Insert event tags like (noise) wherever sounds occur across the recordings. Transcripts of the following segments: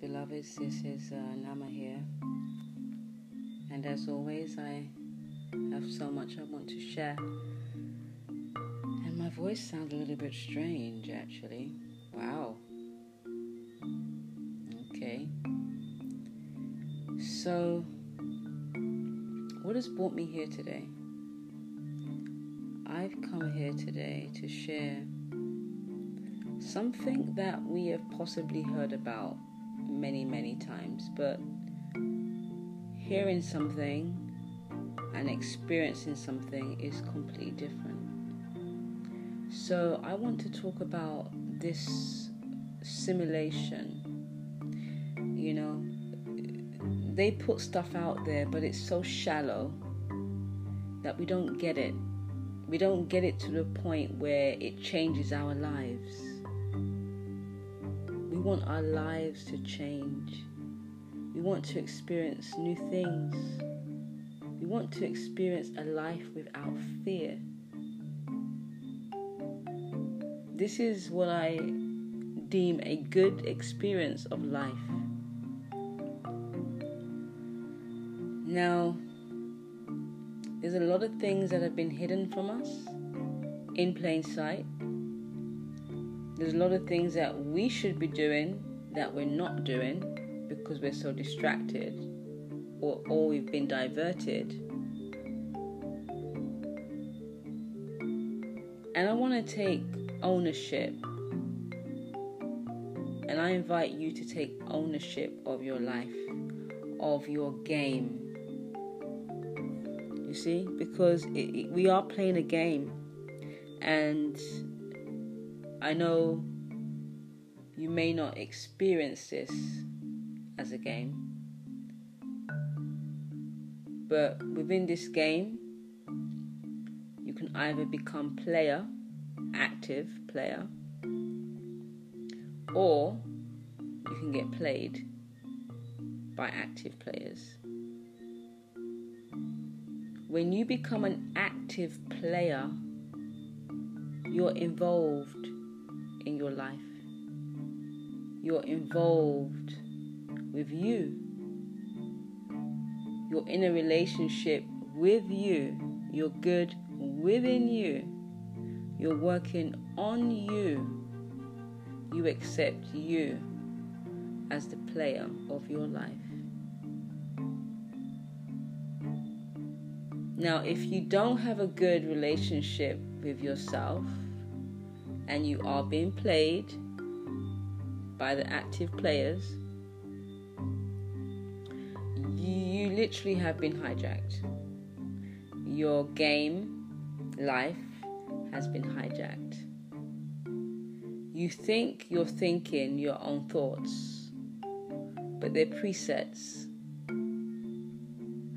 beloveds. This is uh, Nama here. And as always, I have so much I want to share. And my voice sounds a little bit strange, actually. Wow. Okay. So, what has brought me here today? I've come here today to share something that we have possibly heard about many, many times, but hearing something and experiencing something is completely different. So, I want to talk about this simulation. You know, they put stuff out there, but it's so shallow that we don't get it. We don't get it to the point where it changes our lives. Want our lives to change. We want to experience new things. We want to experience a life without fear. This is what I deem a good experience of life. Now, there's a lot of things that have been hidden from us in plain sight. There's a lot of things that we should be doing that we're not doing because we're so distracted or, or we've been diverted. And I want to take ownership. And I invite you to take ownership of your life, of your game. You see? Because it, it, we are playing a game. And I know you may not experience this as a game. But within this game, you can either become player, active player, or you can get played by active players. When you become an active player, you're involved in your life. You're involved with you. You're in a relationship with you. You're good within you. You're working on you. You accept you as the player of your life. Now, if you don't have a good relationship with yourself and you are being played by the active players, you literally have been hijacked. Your game life has been hijacked. You think you're thinking your own thoughts, but they're presets.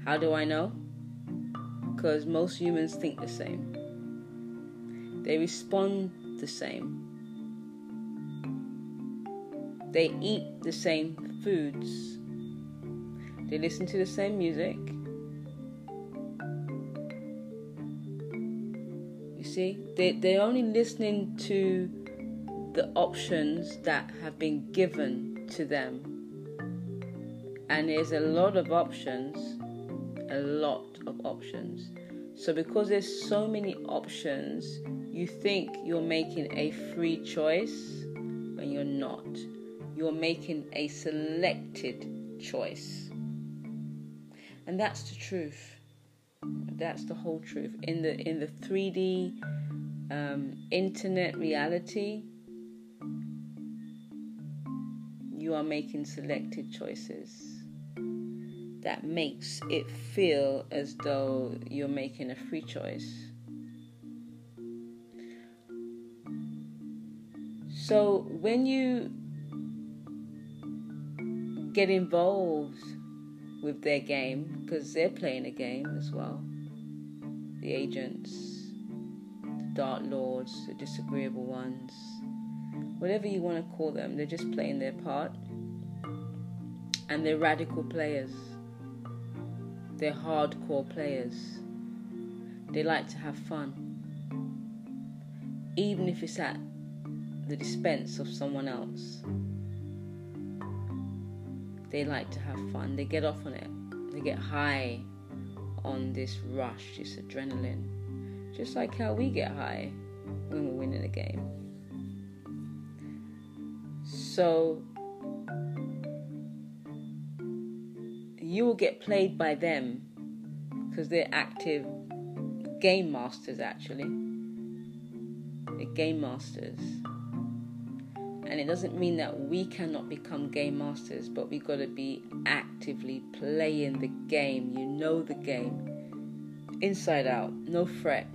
How do I know? Because most humans think the same, they respond the same, they eat the same foods, they listen to the same music. You see, they, they're only listening to the options that have been given to them. And there's a lot of options, a lot of options. So, because there's so many options, you think you're making a free choice when you're not. You're making a selected choice. And that's the truth. That's the whole truth. In the in the 3D um, internet reality, you are making selected choices that makes it feel as though you're making a free choice. So when you get involved with their game, because they're playing a game as well, the agents, the dark lords, the disagreeable ones, whatever you want to call them, they're just playing their part. And they're radical players. They're hardcore players. They like to have fun. Even if it's at the dispense of someone else. they like to have fun. They get off on it. They get high on this rush, this adrenaline. Just like how we get high when we're winning a game. So you will get played by them because they're active game masters actually. They're game masters. And it doesn't mean that we cannot become game masters, but we've got to be actively playing the game. You know the game inside out, no fret,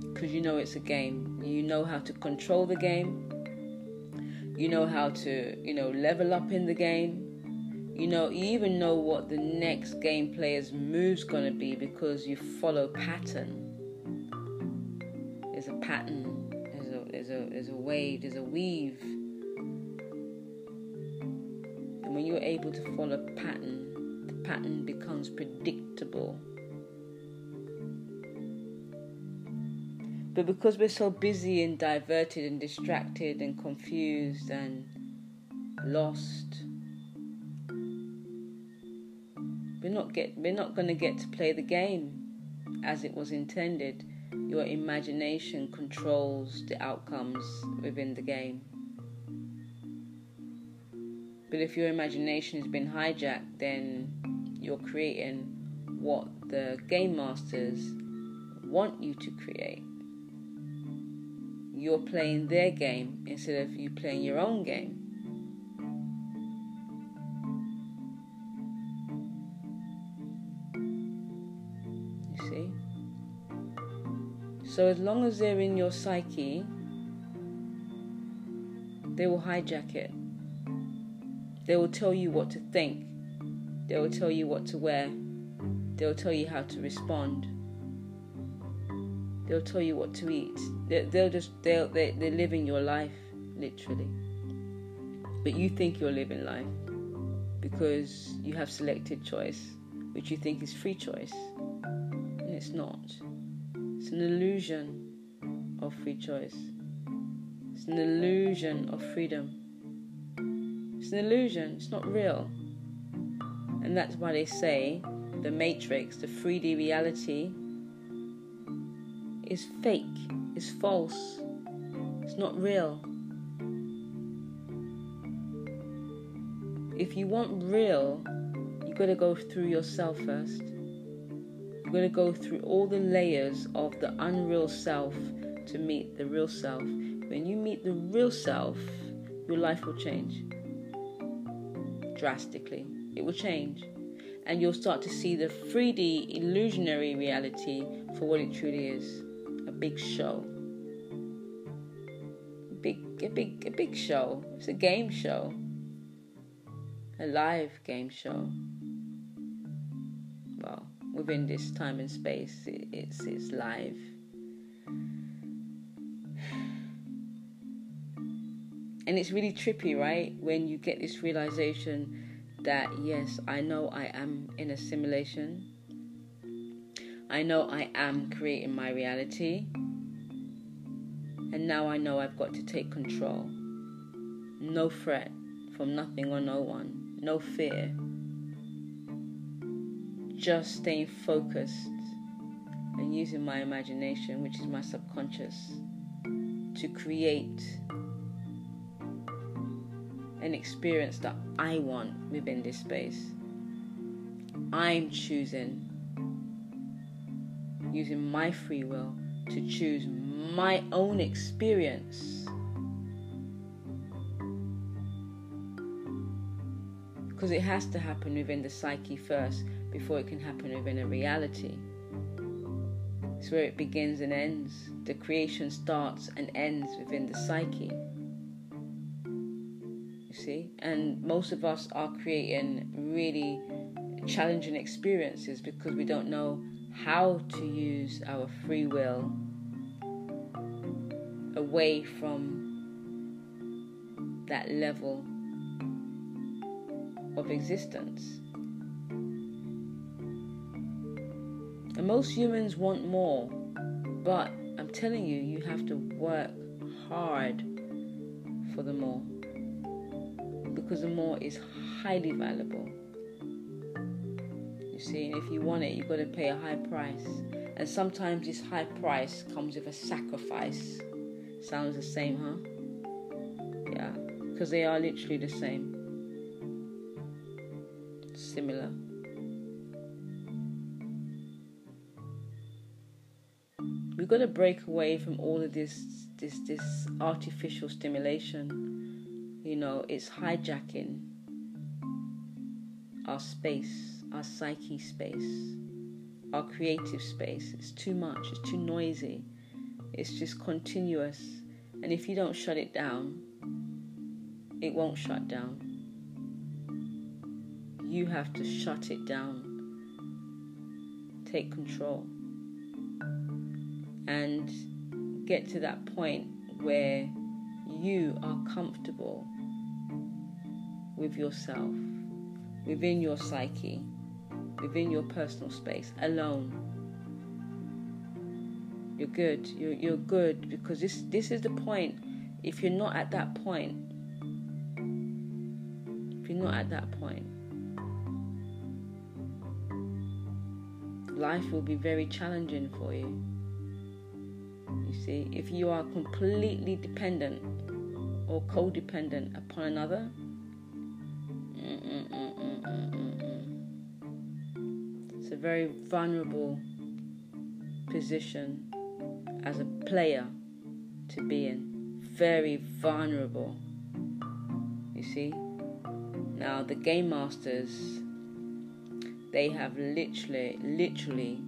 because you know it's a game. You know how to control the game. You know how to, you know, level up in the game. You know, you even know what the next game player's move's gonna be because you follow pattern. There's a pattern. There's a there's a there's a wave. There's a weave when you're able to follow pattern, the pattern becomes predictable. But because we're so busy and diverted and distracted and confused and lost, we're not get we're not going to get to play the game as it was intended. Your imagination controls the outcomes within the game. But if your imagination has been hijacked, then you're creating what the game masters want you to create. You're playing their game instead of you playing your own game. You see? So, as long as they're in your psyche, they will hijack it. They will tell you what to think. They will tell you what to wear. They'll tell you how to respond. They'll tell you what to eat. They'll just they'll they, they're living your life literally. But you think you're living life because you have selected choice, which you think is free choice, and it's not. It's an illusion of free choice. It's an illusion of freedom. It's an illusion, it's not real. And that's why they say the matrix, the 3D reality, is fake, is false, it's not real. If you want real, you've got to go through yourself first. You're going to go through all the layers of the unreal self to meet the real self. When you meet the real self, your life will change drastically. It will change. And you'll start to see the 3D illusionary reality for what it truly is a big show. A big, a big, a big show. It's a game show. A live game show. Well, within this time and space, it's, it's live. And it's really trippy, right? When you get this realization that, yes, I know I am in a simulation. I know I am creating my reality. And now I know I've got to take control. No threat from nothing or no one. No fear. Just staying focused and using my imagination, which is my subconscious, to create an experience that I want within this space. I'm choosing using my free will to choose my own experience. Because it has to happen within the psyche first before it can happen within a reality. It's where it begins and ends. The creation starts and ends within the psyche. And most of us are creating really challenging experiences because we don't know how to use our free will away from that level of existence. And most humans want more, but I'm telling you, you have to work hard for the more because the more is highly valuable. You see, and if you want it, you've got to pay a high price. And sometimes this high price comes with a sacrifice. Sounds the same, huh? Yeah, because they are literally the same. Similar. We've got to break away from all of this this this artificial stimulation. You know, it's hijacking our space, our psyche space, our creative space. It's too much, it's too noisy, it's just continuous. And if you don't shut it down, it won't shut down. You have to shut it down. Take control. And get to that point where you are comfortable with yourself within your psyche, within your personal space, alone. You're good. You're, you're good because this this is the point. If you're not at that point, if you're not at that point, life will be very challenging for you. You see, if you are completely dependent or codependent upon another, Mm, mm, mm, it's a very vulnerable position as a player to be in. Very vulnerable. You see? Now, the game masters, they have literally, literally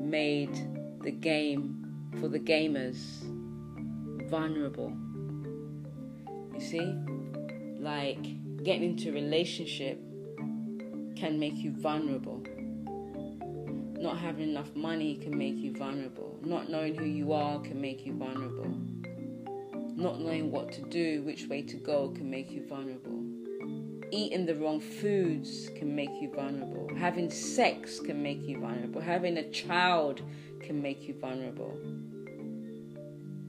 made the game for the gamers vulnerable. You see? Like getting into a relationship can make you vulnerable. Not having enough money can make you vulnerable. Not knowing who you are can make you vulnerable. Not knowing what to do, which way to go can make you vulnerable. Eating the wrong foods can make you vulnerable. Having sex can make you vulnerable. Having a child can make you vulnerable.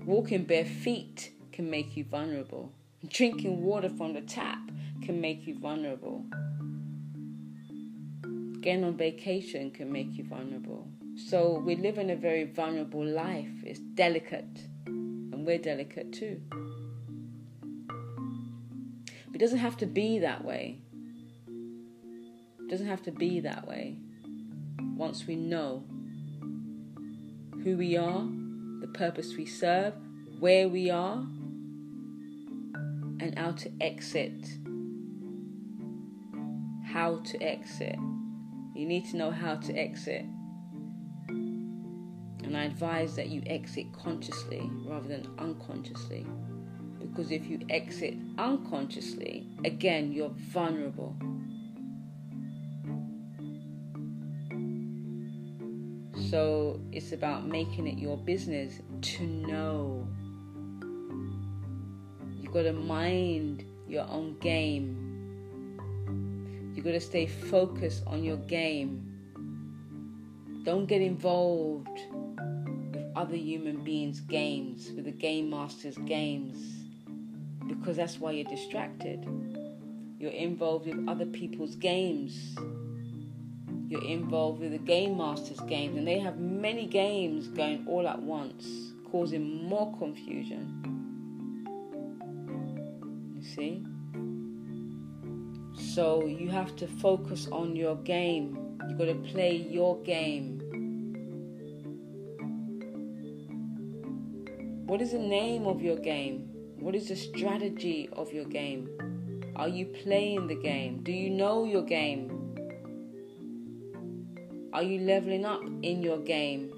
Walking bare feet can make you vulnerable. Drinking water from the tap can make you vulnerable. Getting on vacation can make you vulnerable. So we live in a very vulnerable life. It's delicate, and we're delicate too. It doesn't have to be that way. It doesn't have to be that way. Once we know who we are, the purpose we serve, where we are, and how to exit. How to exit. You need to know how to exit. And I advise that you exit consciously rather than unconsciously. Because if you exit unconsciously, again, you're vulnerable. So it's about making it your business to know. You've got to mind your own game. You've got to stay focused on your game. Don't get involved with other human beings' games, with the game master's games, because that's why you're distracted. You're involved with other people's games you're involved with the game masters games and they have many games going all at once causing more confusion you see so you have to focus on your game. You've got to play your game. What is the name of your game? What is the strategy of your game? Are you playing the game? Do you know your game? Are you leveling up in your game?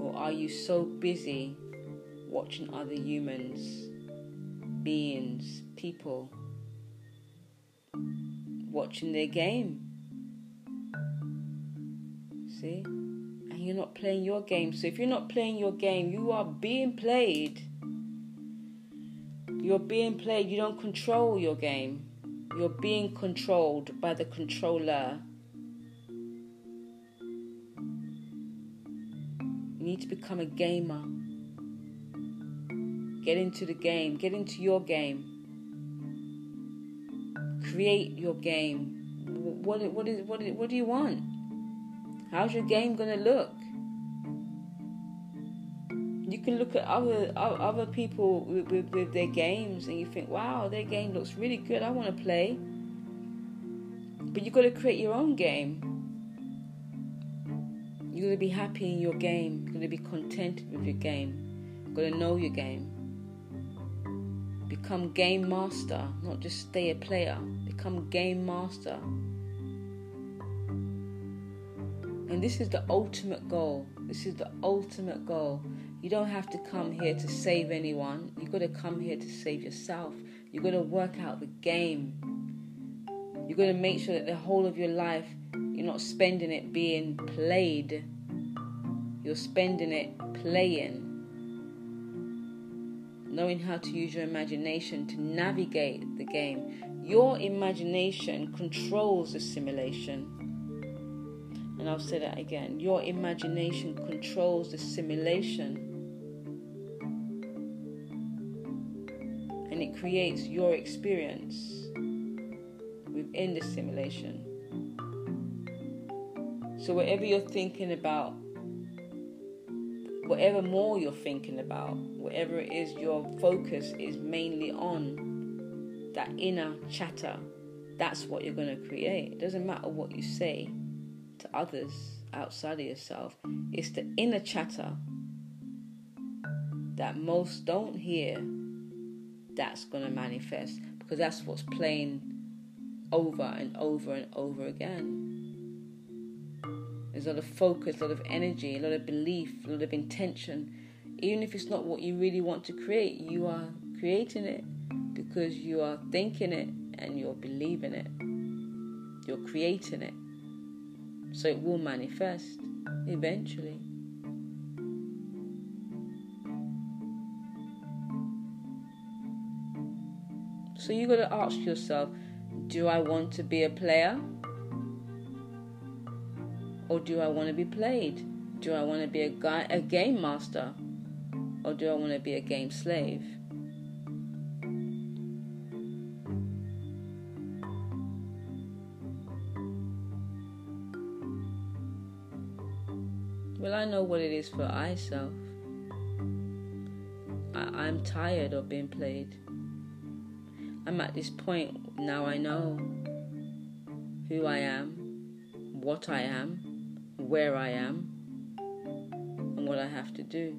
Or are you so busy watching other humans, beings, people, watching their game? See? And you're not playing your game. So if you're not playing your game, you are being played. You're being played. You don't control your game. You're being controlled by the controller. You need to become a gamer. Get into the game. Get into your game. Create your game. What what is what what do you want? How's your game gonna look? You can look at other other people with, with, with their games and you think, wow, their game looks really good. I want to play. But you've got to create your own game. You're going to be happy in your game. You're going to be contented with your game. You've got to know your game. Become game master, not just stay a player. Become game master. And this is the ultimate goal. This is the ultimate goal. You don't have to come here to save anyone. You've got to come here to save yourself. You've got to work out the game. You've got to make sure that the whole of your life you're not spending it being played. You're spending it playing. Knowing how to use your imagination to navigate the game. Your imagination controls the simulation. And I'll say that again. Your imagination controls the simulation. And it creates your experience within the simulation. So, whatever you're thinking about, whatever more you're thinking about, whatever it is your focus is mainly on, that inner chatter, that's what you're going to create. It doesn't matter what you say to others outside of yourself, it's the inner chatter that most don't hear that's going to manifest because that's what's playing over and over and over again. There's a lot of focus, a lot of energy, a lot of belief, a lot of intention. Even if it's not what you really want to create, you are creating it because you are thinking it and you're believing it. You're creating it. So it will manifest eventually. So you got to ask yourself do I want to be a player? Or do I want to be played? Do I want to be a, guy, a game master? Or do I want to be a game slave? Well, I know what it is for myself. I, I'm tired of being played. I'm at this point now I know who I am, what I am, where I am and what I have to do.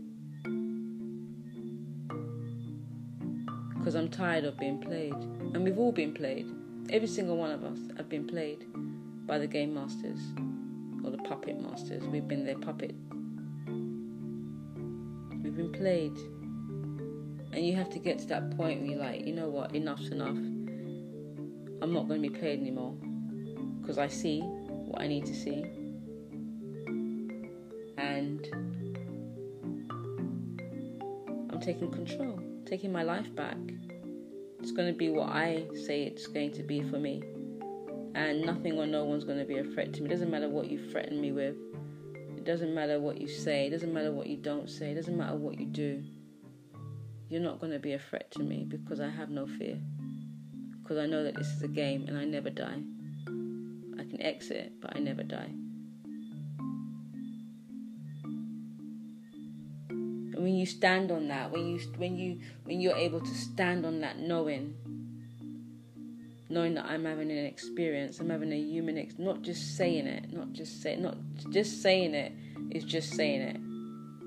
Because I'm tired of being played. And we've all been played. Every single one of us have been played by the game masters or the puppet masters. We've been their puppet. We've been played. And you have to get to that point where you're like, you know what, enough's enough. I'm not going to be played anymore. Because I see what I need to see taking control, taking my life back. It's going to be what I say it's going to be for me. And nothing or no one's going to be a threat to me. It doesn't matter what you threaten me with. It doesn't matter what you say. It doesn't matter what you don't say. It doesn't matter what you do. You're not going to be a threat to me because I have no fear. Because I know that this is a game and I never die. I can exit, but I never die. When you stand on that, when you when you when you're able to stand on that knowing, knowing that I'm having an experience, I'm having a human ex- not just saying it, not just say not just saying it is just saying it,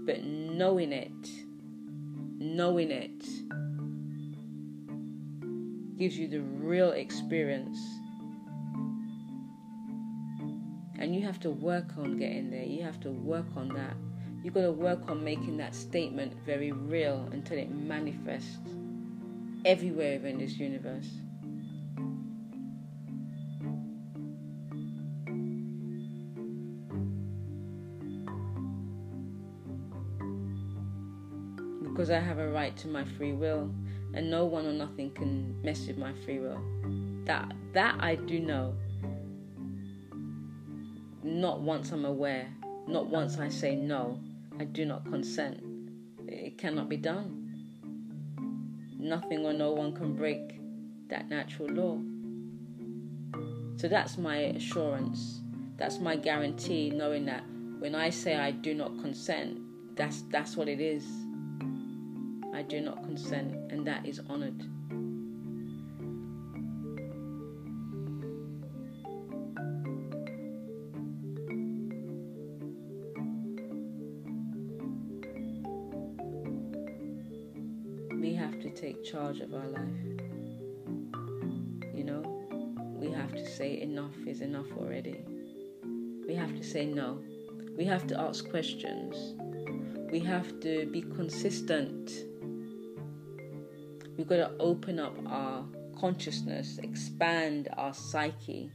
but knowing it, knowing it gives you the real experience. And you have to work on getting there. You have to work on that. You've got to work on making that statement very real until it manifests everywhere in this universe. Because I have a right to my free will, and no one or nothing can mess with my free will. That that I do know. Not once I'm aware, not once I say no. I do not consent. It cannot be done. nothing or no one can break that natural law. So that's my assurance. That's my guarantee, knowing that when I say I do not consent, that's that's what it is. I do not consent, and that is honored. Have to take charge of our life. You know, we have to say enough is enough already. We have to say no. We have to ask questions. We have to be consistent We've got to open up our consciousness, expand our psyche,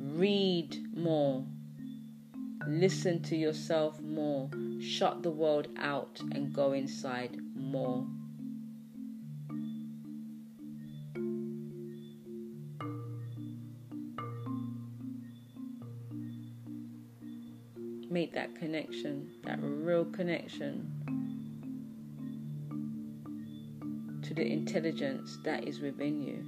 read more, listen to yourself more, shut the world out and go inside more. Make that connection, that real connection to the intelligence that is within you.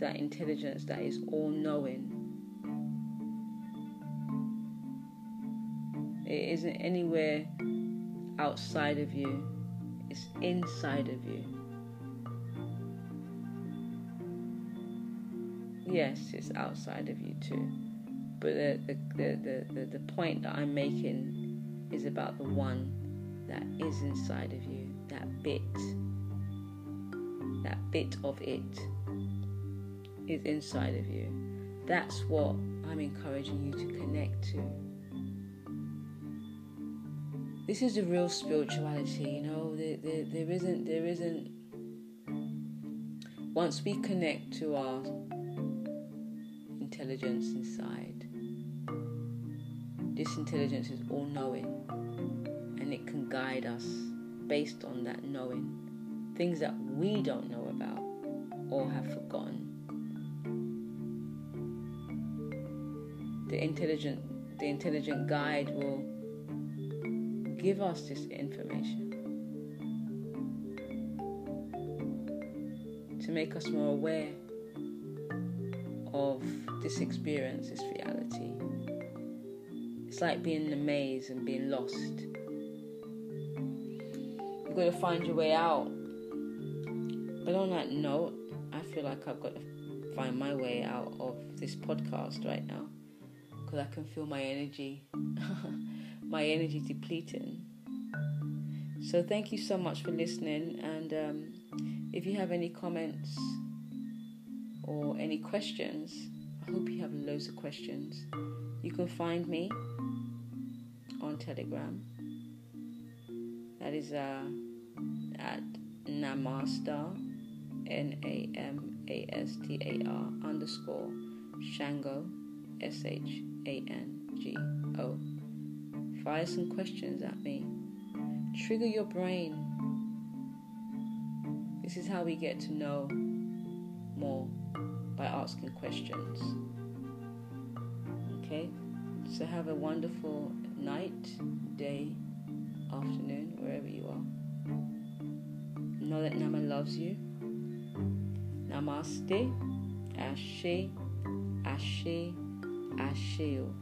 That intelligence that is all knowing. It isn't anywhere outside of you, it's inside of you. Yes, it's outside of you too. But the, the, the, the, the point that I'm making is about the one that is inside of you, that bit, that bit of it is inside of you. That's what I'm encouraging you to connect to. This is the real spirituality, you know. There, there, there isn't, there isn't. Once we connect to our intelligence inside, this intelligence is all knowing and it can guide us based on that knowing things that we don't know about or have forgotten. The intelligent the intelligent guide will give us this information to make us more aware of this experience, this reality. It's like being in a maze and being lost You've got to find your way out. But on that note, I feel like I've got to find my way out of this podcast right now because I can feel my energy, (laughs) my energy depleting. So thank you so much for listening. And um, if you have any comments or any questions, I hope you have loads of questions. You can find me Telegram. That is uh, at Namastar, N A M A S T A R underscore Shango, S H A N G O. Fire some questions at me. Trigger your brain. This is how we get to know more by asking questions. Okay? So have a wonderful night, day, afternoon, wherever you are. Know that Nama loves you. Namaste. Ashe. Ashe. Asheo.